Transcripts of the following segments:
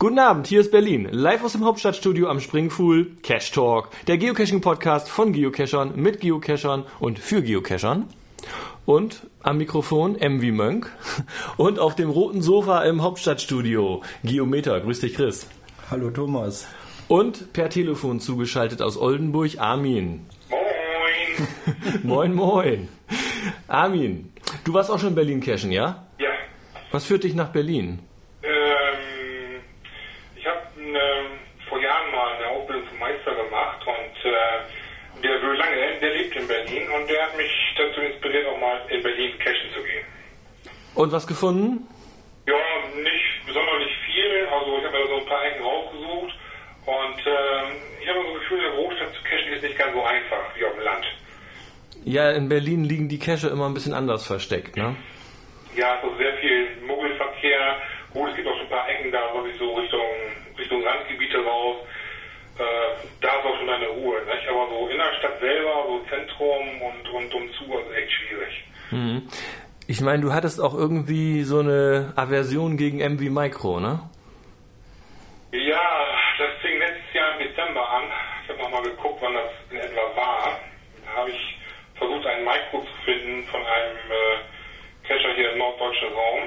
Guten Abend, hier ist Berlin. Live aus dem Hauptstadtstudio am Springfuhl. Cash Talk, der Geocaching-Podcast von Geocachern, mit Geocachern und für Geocachern. Und am Mikrofon MV Mönk. Und auf dem roten Sofa im Hauptstadtstudio Geometer. Grüß dich, Chris. Hallo, Thomas. Und per Telefon zugeschaltet aus Oldenburg, Armin. Moin. moin, moin. Armin, du warst auch schon in Berlin cashen, ja? Ja. Was führt dich nach Berlin? Ähm, ich habe ähm, vor Jahren mal eine Ausbildung zum Meister gemacht und äh, der will lange, der lebt in Berlin und der hat mich dazu inspiriert, auch mal in Berlin cashen zu gehen. Und was gefunden? Ja, nicht besonders viel. Also ich habe mir so ein paar Ecken rausgesucht und ähm, ich habe so das Gefühl, in der Großstadt zu cashen ist nicht ganz so einfach wie auf dem Land. Ja, in Berlin liegen die Cache immer ein bisschen anders versteckt, ne? Ja, so sehr viel Muggelverkehr. Gut, es gibt auch schon ein paar Ecken da, wo ich so Richtung, Richtung Randgebiete raus. Äh, da ist auch schon eine Ruhe. Nicht? Aber so Innerstadt selber, so Zentrum und rundum zu, ist echt schwierig. Mhm. Ich meine, du hattest auch irgendwie so eine Aversion gegen MV Micro, ne? Ja, das fing letztes Jahr im Dezember an. Ich habe nochmal geguckt, wann das in etwa war. Da habe ich versucht, einen Micro zu finden von einem äh, Cacher hier im norddeutschen Raum.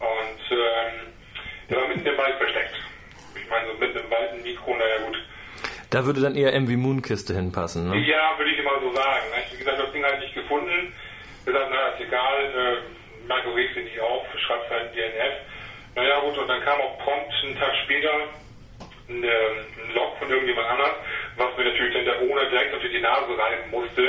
Und ähm, der war mitten im Wald versteckt. Ich meine, so mitten im Wald ein Mikro, naja gut. Da würde dann eher MV Moonkiste hinpassen, ne? Ja, würde ich immer so sagen. Ne? Wie gesagt, das Ding halt nicht gefunden. Gesagt, naja, ist egal, äh, Micro regst du nicht auf, schreibst halt DNF. Naja gut, und dann kam auch prompt einen Tag später ein, ein Log von irgendjemand anders, was mir natürlich dann der Owner direkt unter die Nase reiben musste.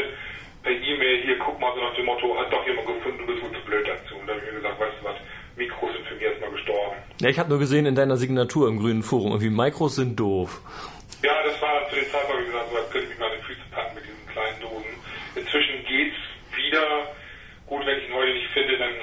Per E-Mail hier, guck mal, so nach dem Motto, hat doch jemand gefunden, du bist wohl zu blöd dazu. Und dann habe ich mir gesagt, weißt du was, Mikros sind für mich erstmal gestorben. Ja, ich habe nur gesehen in deiner Signatur im grünen Forum, irgendwie Mikros sind doof. Ja, das war zu dem Zeitpunkt, wie gesagt, so, als könnte ich mich mal in die Füße packen mit diesen kleinen Dosen. Inzwischen geht's wieder. Gut, wenn ich ihn heute nicht finde, dann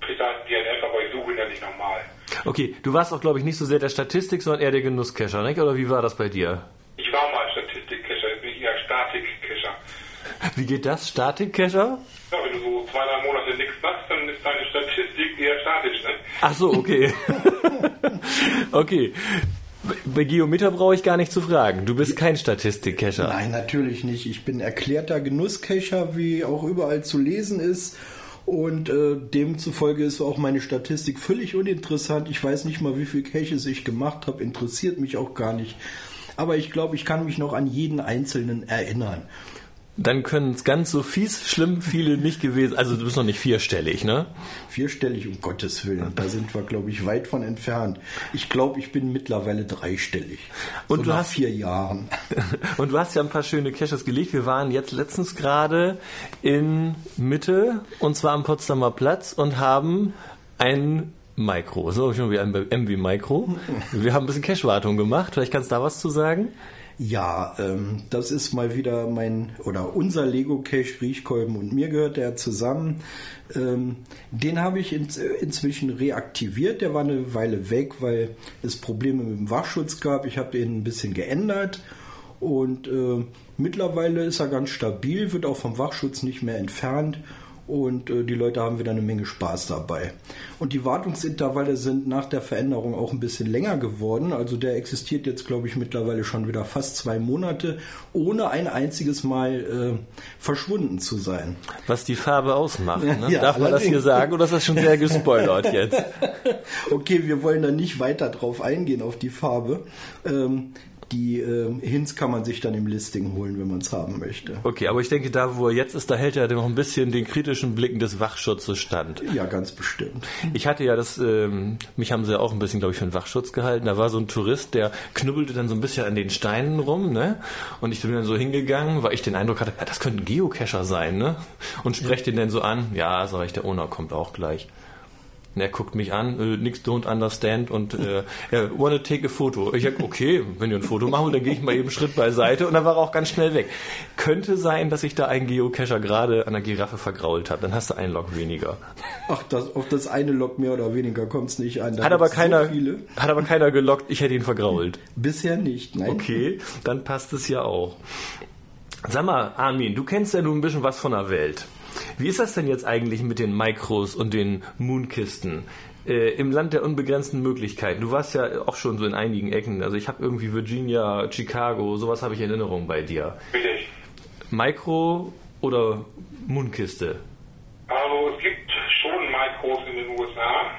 kriegt er halt DNF, aber ich suche ihn ja nicht nochmal. Okay, du warst auch, glaube ich, nicht so sehr der Statistik, sondern eher der Genusscacher, nicht? Oder wie war das bei dir? Ich war mal Statistikcacher, jetzt bin ich eher Statikcacher. Wie geht das? Statikcacher? Ja, wenn du so zwei, drei Monate nichts machst, dann ist deine Statistik eher statisch, ne? Ach so, okay. okay. Bei Geometer brauche ich gar nicht zu fragen. Du bist kein Statistikcacher. Nein, natürlich nicht. Ich bin erklärter Genusscacher, wie auch überall zu lesen ist. Und äh, demzufolge ist auch meine Statistik völlig uninteressant. Ich weiß nicht mal, wie viel Caches ich gemacht habe. Interessiert mich auch gar nicht. Aber ich glaube, ich kann mich noch an jeden einzelnen erinnern. Dann können es ganz so fies, schlimm viele nicht gewesen. Also du bist noch nicht vierstellig, ne? Vierstellig, um Gottes Willen. Da sind wir, glaube ich, weit von entfernt. Ich glaube, ich bin mittlerweile dreistellig. Und so du hast vier Jahren. Und du hast ja ein paar schöne Caches gelegt. Wir waren jetzt letztens gerade in Mitte und zwar am Potsdamer Platz und haben ein Micro, so schon wie ein MV Micro. Wir haben ein bisschen Cache-Wartung gemacht. Vielleicht kannst du da was zu sagen? Ja, ähm, das ist mal wieder mein oder unser Lego Cache Riechkolben und mir gehört der zusammen. Ähm, den habe ich in, inzwischen reaktiviert. Der war eine Weile weg, weil es Probleme mit dem Wachschutz gab. Ich habe den ein bisschen geändert und äh, mittlerweile ist er ganz stabil, wird auch vom Wachschutz nicht mehr entfernt und äh, die Leute haben wieder eine Menge Spaß dabei. Und die Wartungsintervalle sind nach der Veränderung auch ein bisschen länger geworden. Also der existiert jetzt, glaube ich, mittlerweile schon wieder fast zwei Monate, ohne ein einziges Mal äh, verschwunden zu sein. Was die Farbe ausmacht. Ne? Ja, Darf man das hier sagen oder ist das schon sehr gespoilert jetzt? Okay, wir wollen da nicht weiter drauf eingehen auf die Farbe. Ähm, die äh, Hints kann man sich dann im Listing holen, wenn man es haben möchte. Okay, aber ich denke, da wo er jetzt ist, da hält er noch ein bisschen den kritischen Blicken des Wachschutzes stand. Ja, ganz bestimmt. Ich hatte ja das, ähm, mich haben sie ja auch ein bisschen, glaube ich, für den Wachschutz gehalten. Da war so ein Tourist, der knubbelte dann so ein bisschen an den Steinen rum, ne? Und ich bin dann so hingegangen, weil ich den Eindruck hatte, ja, das könnte ein Geocacher sein, ne? Und spreche den dann so an, ja, sag ich, der Owner kommt auch gleich. Und er guckt mich an, äh, nix don't understand und äh, er wanna take a photo. Ich sag, okay, wenn ihr ein Foto machen, dann gehe ich mal eben einen Schritt beiseite und dann war er auch ganz schnell weg. Könnte sein, dass sich da ein Geocacher gerade an der Giraffe vergrault hat. Dann hast du einen Log weniger. Ach, das, auf das eine Log mehr oder weniger kommt es nicht an. Da Hat aber keiner, So viele. hat aber keiner gelockt, ich hätte ihn vergrault. Bisher nicht, nein. Okay, dann passt es ja auch. Sag mal, Armin, du kennst ja nun ein bisschen was von der Welt. Wie ist das denn jetzt eigentlich mit den Micros und den Moonkisten? Äh, Im Land der unbegrenzten Möglichkeiten. Du warst ja auch schon so in einigen Ecken. Also ich habe irgendwie Virginia, Chicago, sowas habe ich in Erinnerung bei dir. Richtig. Micro oder Mundkiste? Also es gibt schon Micros in den USA.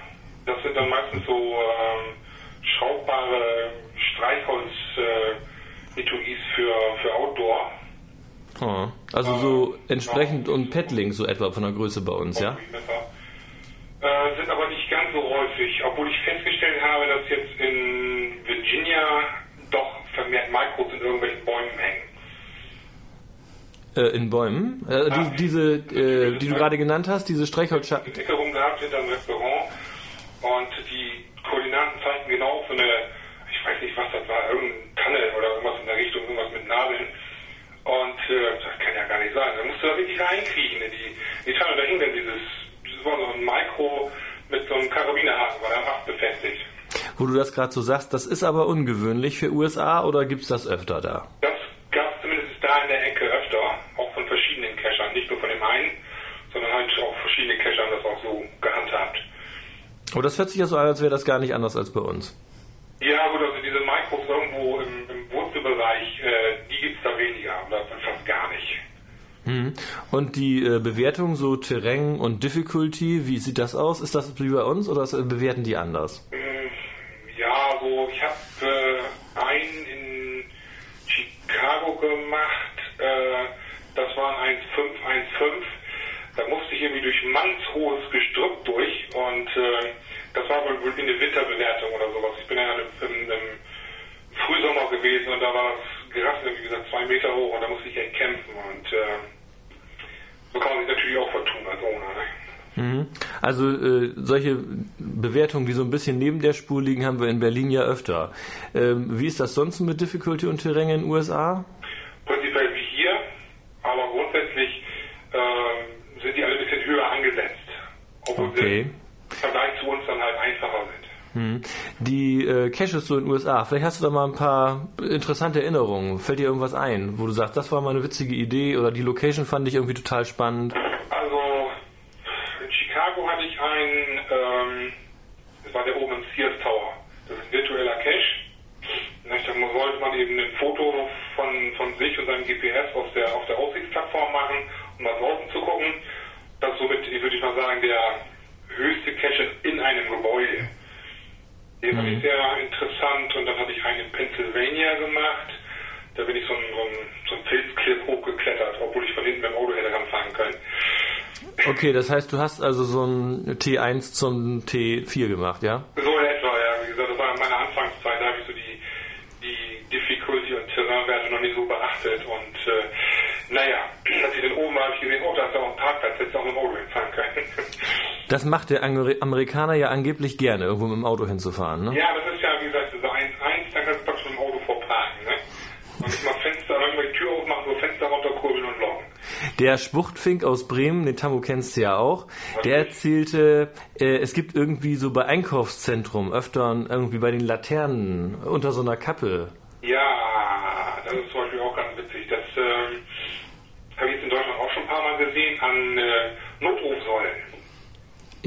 Das sind dann meistens so ähm, schraubbare Streichholz-Etuis für, für Outdoor. Ah, also so entsprechend und Paddling so etwa von der Größe bei uns, ja? Äh, sind aber nicht ganz so häufig, obwohl ich festgestellt habe, dass jetzt in Virginia doch vermehrt Micros in irgendwelchen Bäumen hängen. Äh, in Bäumen? Äh, die, diese, äh, die du gerade genannt hast, diese Streichholzschatten. Ich habe gehabt hinter einem Restaurant und die Koordinaten zeigten genau so eine, ich weiß nicht, was das war, irgendeine Tanne oder irgendwas in der Richtung, irgendwas mit Nadeln. Und äh, das kann ja gar nicht sein. Da musst du da wirklich reinkriechen in die, in die Tanne. Da hing dann dieses, das war so ein Mikro mit so einem Karabinerhaken, war am Ast befestigt. Wo du das gerade so sagst, das ist aber ungewöhnlich für USA oder gibt es das öfter da? Das gab es zumindest da in der Ecke öfter, auch von verschiedenen Cachern. Nicht nur von dem einen, sondern halt auch verschiedene Cacher haben das auch so gehandhabt. Aber das hört sich ja so an, als wäre das gar nicht anders als bei uns. Ja, gut, also diese Micros irgendwo im, im Wurzelbereich, äh, die gibt es da weniger, oder fast gar nicht. Hm. Und die äh, Bewertung, so Terrain und Difficulty, wie sieht das aus? Ist das wie bei uns oder äh, bewerten die anders? Mm, Ja, so, ich habe äh, einen in Chicago gemacht, äh, das war ein 1.5, 1.5. Da musste ich irgendwie durch mannshohes Gestrüpp durch und äh, das war wohl wohl in der Winterbewertung oder sowas. Ich bin ja im, im, im Frühsommer gewesen und da war das Gerassel, wie gesagt, zwei Meter hoch und da musste ich echt kämpfen und äh, so kann man sich natürlich auch vertun als Owner. Ne? Mhm. Also äh, solche Bewertungen, die so ein bisschen neben der Spur liegen, haben wir in Berlin ja öfter. Ähm, wie ist das sonst mit Difficulty und Terrain in den USA? prinzipiell wie hier, aber grundsätzlich ähm, sind die alle ein bisschen höher angesetzt. Obwohl Okay. sie im Vergleich zu uns dann halt einfacher sind. Hm. Die äh, Caches so in den USA, vielleicht hast du da mal ein paar interessante Erinnerungen. Fällt dir irgendwas ein, wo du sagst, das war mal eine witzige Idee oder die Location fand ich irgendwie total spannend? Also in Chicago hatte ich einen, ähm, das war der oben im Sears Tower. Das ist ein virtueller Cache. Da sollte man eben ein Foto von, von sich und seinem GPS aus der, auf der Aussichtsplattform machen, um nach draußen zu gucken. Das ist somit, würde ich mal sagen, der höchste Cache in einem Gebäude. Den fand ich sehr interessant und dann hatte ich einen in Pennsylvania gemacht. Da bin ich so einen, so einen, so einen Filzclip hochgeklettert, obwohl ich von hinten dem Auto hätte ranfahren können. Okay, das heißt, du hast also so ein T1 zum T4 gemacht, ja? So in etwa, ja. Wie gesagt, das war in meiner Anfangszeit, da habe ich so die, die Difficulty und Terrainwerte noch nicht so beachtet und äh, naja, Das macht der Amer- Amerikaner ja angeblich gerne, irgendwo mit dem Auto hinzufahren, ne? ja, das ist ja, wie gesagt, so 1-1, dann kannst du praktisch mit dem Auto vorparken, ne? Und mal Fenster, irgendwelche Tür aufmachen, so Fenster runterkurbeln und locken. Der Spuchtfink aus Bremen, den Tammo kennst du ja auch, der erzählte, äh, es gibt irgendwie so bei Einkaufszentrum öfter irgendwie bei den Laternen unter so einer Kappe. Ja, das ist zum Beispiel auch ganz witzig. Das ähm, habe ich jetzt in Deutschland auch schon ein paar Mal gesehen an äh, Notrufsäulen.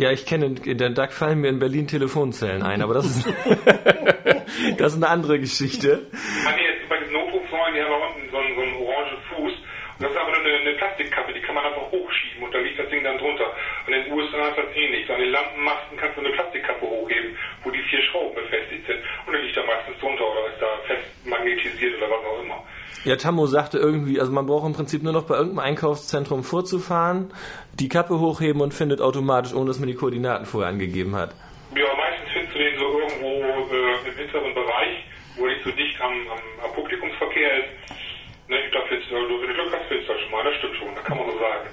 Ja, ich kenne, da fallen mir in Berlin Telefonzellen ein, aber das ist, das ist eine andere Geschichte. Jetzt bei diesen Notrufsäulen, die haben da unten so einen, so einen orangen Fuß. Und das ist aber nur eine, eine Plastikkappe, die kann man einfach hochschieben und da liegt das Ding dann drunter. Und in den USA ist das ähnlich. So an den Lampenmasten kannst du eine Plastikkappe hochheben, wo die vier Schrauben befestigt sind. Und dann liegt da meistens drunter oder ist da fest magnetisiert oder was auch immer. Ja, Tammo sagte irgendwie, also man braucht im Prinzip nur noch bei irgendeinem Einkaufszentrum vorzufahren, die Kappe hochheben und findet automatisch, ohne dass man die Koordinaten vorher angegeben hat. Ja, meistens findest du den so irgendwo äh, im hinteren Bereich, wo er nicht so dicht am, am, am Publikumsverkehr ist. Ne, da findest du, wenn du Glück hast, findest du das schon mal. Das stimmt schon, das kann man so sagen.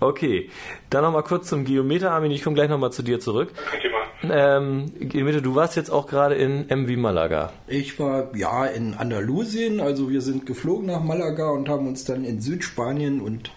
Okay, dann nochmal kurz zum Geometer, Armin, ich komme gleich nochmal zu dir zurück. Mal. Ähm, du warst jetzt auch gerade in MV Malaga. Ich war ja in Andalusien, also wir sind geflogen nach Malaga und haben uns dann in Südspanien und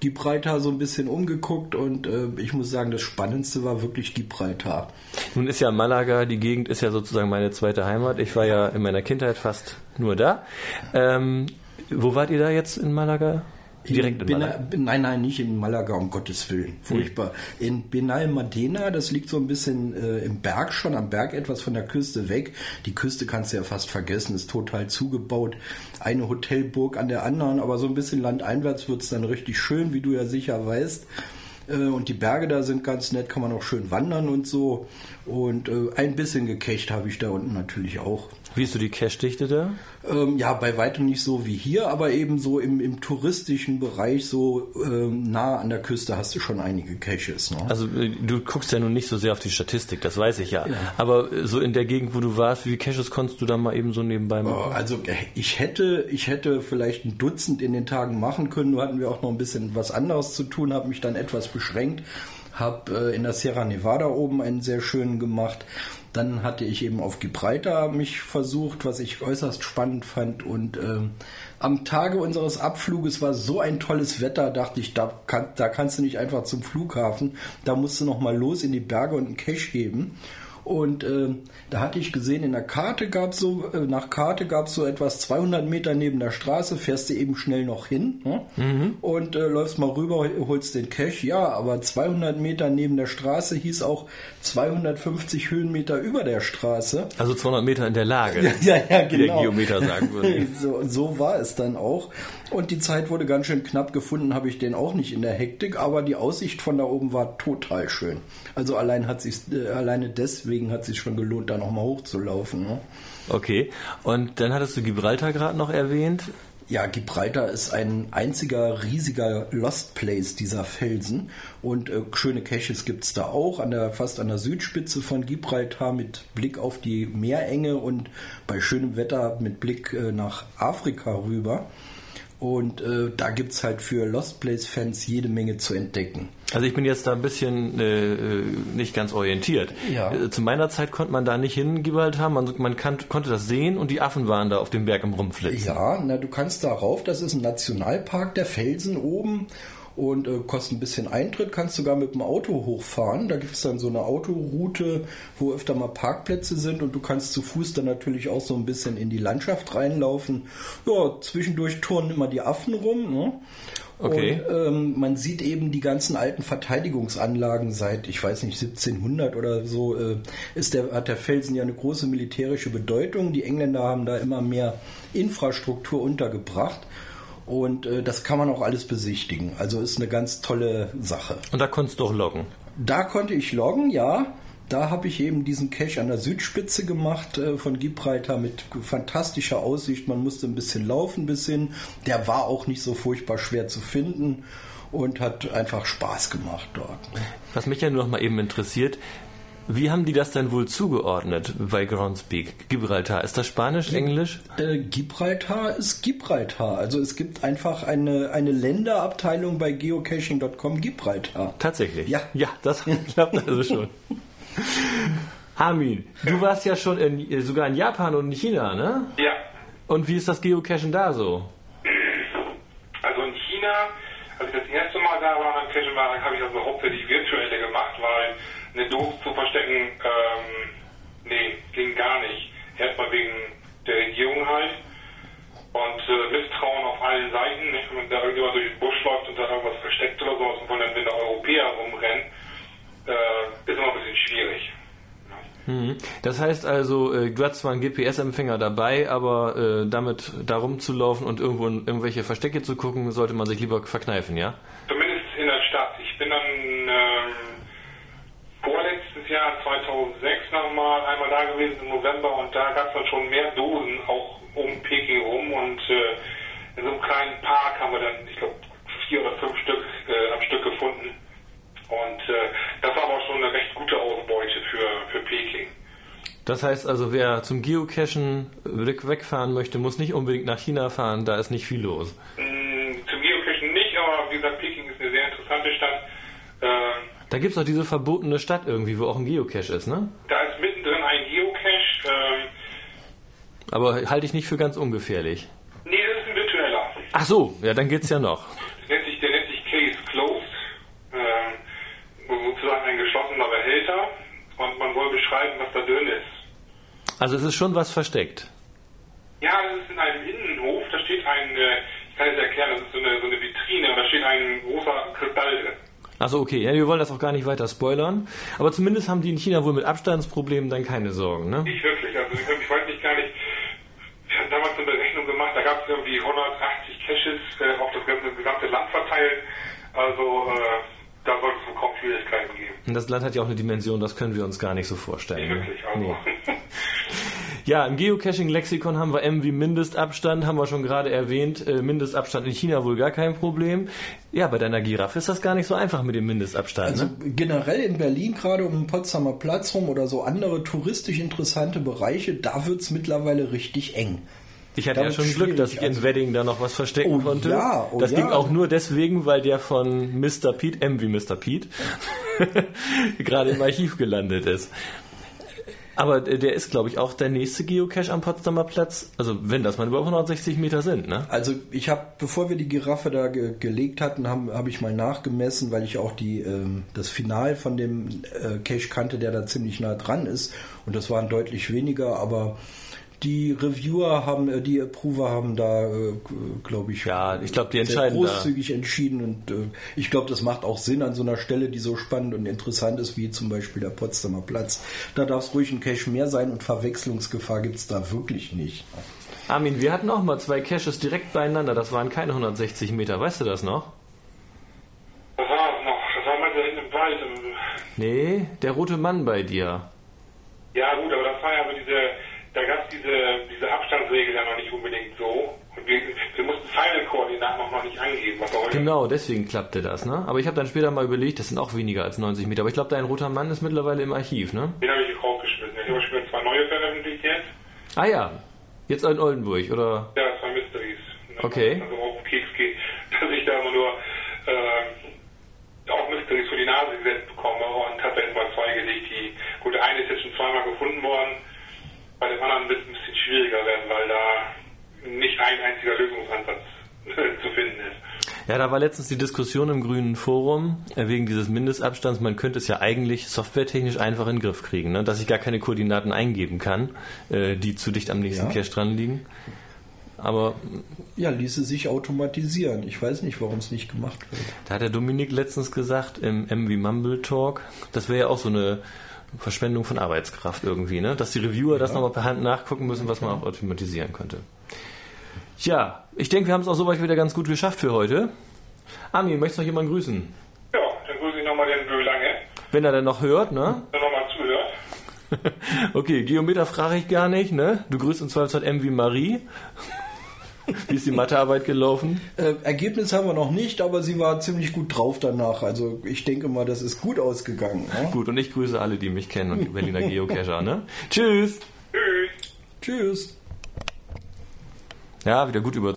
Gibraltar so ein bisschen umgeguckt und äh, ich muss sagen, das Spannendste war wirklich Gibraltar. Nun ist ja Malaga, die Gegend ist ja sozusagen meine zweite Heimat. Ich war ja in meiner Kindheit fast nur da. Ähm, wo wart ihr da jetzt in Malaga? Direkt in, in Malaga? Nein, nein, nicht in Malaga, um Gottes Willen. Furchtbar. Hm. In Benal Madena, das liegt so ein bisschen äh, im Berg schon, am Berg etwas von der Küste weg. Die Küste kannst du ja fast vergessen, ist total zugebaut. Eine Hotelburg an der anderen, aber so ein bisschen landeinwärts wird es dann richtig schön, wie du ja sicher weißt. Äh, und die Berge da sind ganz nett, kann man auch schön wandern und so. Und äh, ein bisschen gekecht habe ich da unten natürlich auch. Wie ist so die Cache-Dichte da? Ähm, ja, bei weitem nicht so wie hier, aber eben so im, im touristischen Bereich, so ähm, nah an der Küste hast du schon einige Caches. Ne? Also äh, du guckst ja nun nicht so sehr auf die Statistik, das weiß ich ja. ja. Aber so in der Gegend, wo du warst, wie viele Caches konntest du da mal eben so nebenbei machen? Oh, also ich hätte, ich hätte vielleicht ein Dutzend in den Tagen machen können, nur hatten wir auch noch ein bisschen was anderes zu tun, habe mich dann etwas beschränkt habe äh, in der Sierra Nevada oben einen sehr schönen gemacht. Dann hatte ich eben auf Gibraltar mich versucht, was ich äußerst spannend fand. Und äh, am Tage unseres Abfluges war so ein tolles Wetter, dachte ich, da, kann, da kannst du nicht einfach zum Flughafen, da musst du noch mal los in die Berge und einen Cash geben. Und äh, da hatte ich gesehen, in der Karte gab so, äh, nach Karte gab es so etwas 200 Meter neben der Straße, fährst du eben schnell noch hin ne? mhm. und äh, läufst mal rüber, holst den Cash. Ja, aber 200 Meter neben der Straße hieß auch 250 Höhenmeter über der Straße. Also 200 Meter in der Lage, ja, ja, ja genau. wie der genau. Geometer sagen würde. so, so war es dann auch. Und die Zeit wurde ganz schön knapp gefunden, habe ich den auch nicht in der Hektik, aber die Aussicht von da oben war total schön. Also allein hat sich äh, alleine deswegen hat sich schon gelohnt, da nochmal hochzulaufen. Ne? Okay. Und dann hattest du Gibraltar gerade noch erwähnt. Ja, Gibraltar ist ein einziger riesiger Lost Place dieser Felsen und äh, schöne Caches gibt es da auch, an der, fast an der Südspitze von Gibraltar mit Blick auf die Meerenge und bei schönem Wetter mit Blick äh, nach Afrika rüber. Und äh, da gibt es halt für Lost Place-Fans jede Menge zu entdecken. Also ich bin jetzt da ein bisschen äh, nicht ganz orientiert. Ja. Äh, zu meiner Zeit konnte man da nicht Gibraltar. man, man kann, konnte das sehen und die Affen waren da auf dem Berg im Rumflitzen. Ja, na, du kannst da rauf, das ist ein Nationalpark der Felsen oben und äh, kostet ein bisschen Eintritt, kannst sogar mit dem Auto hochfahren. Da gibt es dann so eine Autoroute, wo öfter mal Parkplätze sind und du kannst zu Fuß dann natürlich auch so ein bisschen in die Landschaft reinlaufen. Ja, zwischendurch turnen immer die Affen rum. Ne? Okay. Und ähm, man sieht eben die ganzen alten Verteidigungsanlagen seit, ich weiß nicht, 1700 oder so, äh, ist der, hat der Felsen ja eine große militärische Bedeutung. Die Engländer haben da immer mehr Infrastruktur untergebracht. Und äh, das kann man auch alles besichtigen. Also ist eine ganz tolle Sache. Und da konntest du auch loggen? Da konnte ich loggen, ja. Da habe ich eben diesen Cache an der Südspitze gemacht äh, von Gibraltar mit fantastischer Aussicht. Man musste ein bisschen laufen bis hin. Der war auch nicht so furchtbar schwer zu finden und hat einfach Spaß gemacht dort. Was mich ja nur noch mal eben interessiert, wie haben die das denn wohl zugeordnet bei Groundspeak? Gibraltar, ist das Spanisch, Gib Englisch? Äh, Gibraltar ist Gibraltar. Also es gibt einfach eine, eine Länderabteilung bei geocaching.com Gibraltar. Tatsächlich? Ja. Ja, das klappt also schon. Armin, du warst ja schon in, sogar in Japan und in China, ne? Ja. Und wie ist das Geocachen da so? Also in China, als ich das erste Mal da war, beim Cachen war, habe ich also hauptsächlich virtuelle gemacht, weil eine Dose zu verstecken, ähm, nee, ging gar nicht. Erstmal wegen der Regierung halt. Und äh, Misstrauen auf allen Seiten, nicht? wenn da irgendjemand durch den Busch läuft und da irgendwas versteckt oder sowas und von dann, da Europäer rumrennen, äh, ist immer ein bisschen schwierig. Mhm. Das heißt also, äh, du hast zwar einen GPS-Empfänger dabei, aber äh, damit da rumzulaufen und irgendwo in irgendwelche Verstecke zu gucken, sollte man sich lieber verkneifen, ja? Vorletztes Jahr 2006 nochmal einmal da gewesen im November und da gab es dann schon mehr Dosen auch um Peking rum und äh, in so einem kleinen Park haben wir dann, ich glaube, vier oder fünf Stück äh, am Stück gefunden. Und äh, das war aber schon eine recht gute Ausbeute für, für Peking. Das heißt also, wer zum Geocachen wegfahren möchte, muss nicht unbedingt nach China fahren, da ist nicht viel los. Mm, zum Geocachen nicht, aber wie gesagt, Peking ist eine sehr interessante Stadt. Äh, da gibt es auch diese verbotene Stadt irgendwie, wo auch ein Geocache ist, ne? Da ist mittendrin ein Geocache. Ähm, aber halte ich nicht für ganz ungefährlich. Nee, das ist ein virtueller. Ach so, ja, dann geht's ja noch. Der nennt sich, der nennt sich Case Closed. Ähm, sozusagen ein geschlossener Behälter. Und man soll beschreiben, was da drin ist. Also es ist schon was versteckt. Ja, das ist in einem Innenhof. Da steht ein, äh, ich kann es erklären, das ist so eine, so eine Vitrine da steht ein großer Kristall drin. Achso, okay. Ja, wir wollen das auch gar nicht weiter spoilern. Aber zumindest haben die in China wohl mit Abstandsproblemen dann keine Sorgen, ne? Nicht wirklich. Also ich weiß nicht gar nicht. Wir haben damals eine Berechnung gemacht, da gab es irgendwie 180 Caches äh, auf das ganze, gesamte Land verteilt. Also äh, da soll es kaum Schwierigkeiten geben. Und das Land hat ja auch eine Dimension, das können wir uns gar nicht so vorstellen. Nicht ne? wirklich. Also. Nee. Ja, im Geocaching-Lexikon haben wir M wie Mindestabstand, haben wir schon gerade erwähnt. Äh, Mindestabstand in China wohl gar kein Problem. Ja, bei deiner Giraffe ist das gar nicht so einfach mit dem Mindestabstand. Also ne? generell in Berlin, gerade um den Potsdamer Platz rum oder so andere touristisch interessante Bereiche, da wird's mittlerweile richtig eng. Ich hatte da ja schon Glück, dass ich in Wedding da noch was verstecken Oh konnte. ja, oh das ja. ging auch nur deswegen, weil der von Mr. Pete, M wie Mr. Pete, gerade im Archiv gelandet ist. Aber der ist, glaube ich, auch der nächste Geocache am Potsdamer Platz. Also wenn das mal über 160 Meter sind, ne? Also ich habe, bevor wir die Giraffe da ge gelegt hatten, habe hab ich mal nachgemessen, weil ich auch die, ähm, das Final von dem äh, Cache kannte, der da ziemlich nah dran ist. Und das waren deutlich weniger, aber die Reviewer haben, äh, die Approver haben da, äh, glaube ich, Ja, ich glaube, die sehr entscheiden da. großzügig entschieden und äh, ich glaube, das macht auch Sinn an so einer Stelle, die so spannend und interessant ist, wie zum Beispiel der Potsdamer Platz. Da darf es ruhig ein Cache mehr sein und Verwechslungsgefahr gibt es da wirklich nicht. Armin, wir hatten auch mal zwei Caches direkt beieinander. Das waren keine 160 Meter. Weißt du das noch? Was war das noch? Das war mal da hinten im Wald. Nee, der rote Mann bei dir. ja gut, aber das war ja aber diese, da gab es diese, diese Abstandsregel ja noch nicht unbedingt so. Und wir, wir mussten Pfeilenkoordinaten auch noch nicht angeben, was Genau, deswegen klappte das, ne? Aber ich habe dann später mal überlegt, das sind auch weniger als 90 Meter. Aber ich glaube, dein roter Mann ist mittlerweile im Archiv, ne? Den habe ich rausgeschmissen. Ich habe schon wieder zwei neue veröffentlicht jetzt. Ah ja, jetzt in Oldenburg, oder? Ja, zwei Mysteries. Okay. Also auf den Keks geht, dass ich da immer nur äh, auch Mysteries für die Nase gesetzt bekomme und habe jetzt mal zwei gelegt, die, gut, eine ist jetzt schon zweimal gefunden worden, bei dem anderen wird es ein bisschen schwieriger werden, weil da nicht ein einziger Lösungsansatz zu finden ist. Ja, da war letztens die Diskussion im grünen Forum äh, wegen dieses Mindestabstands. Man könnte es ja eigentlich softwaretechnisch einfach in den Griff kriegen, ne? dass ich gar keine Koordinaten eingeben kann, äh, die zu dicht am nächsten Ja. Cache dran liegen. Aber Ja, ließe sich automatisieren. Ich weiß nicht, warum es nicht gemacht wird. da hat der Dominik letztens gesagt im MV Mumble Talk, das wäre ja auch so eine Verschwendung von Arbeitskraft irgendwie, ne? dass die Reviewer das nochmal per Hand nachgucken müssen, was man auch automatisieren könnte. Ja, ich denke, wir haben es auch soweit wieder ganz gut geschafft für heute. Armin, möchtest du noch jemanden grüßen? Ja, dann grüße ich nochmal den Böhlange, Wenn er dann noch hört, ne? der nochmal zuhört. Okay, Geometer frage ich gar nicht, ne? Du grüßt uns zwar M wie Marie. Wie ist die Mathearbeit gelaufen? Äh, Ergebnis haben wir noch nicht, aber sie war ziemlich gut drauf danach. Also ich denke mal, das ist gut ausgegangen. Ne? Gut, und ich grüße alle, die mich kennen und die Berliner Geocacher, ne? Tschüss! Tschüss. Tschüss. Ja, wieder gut über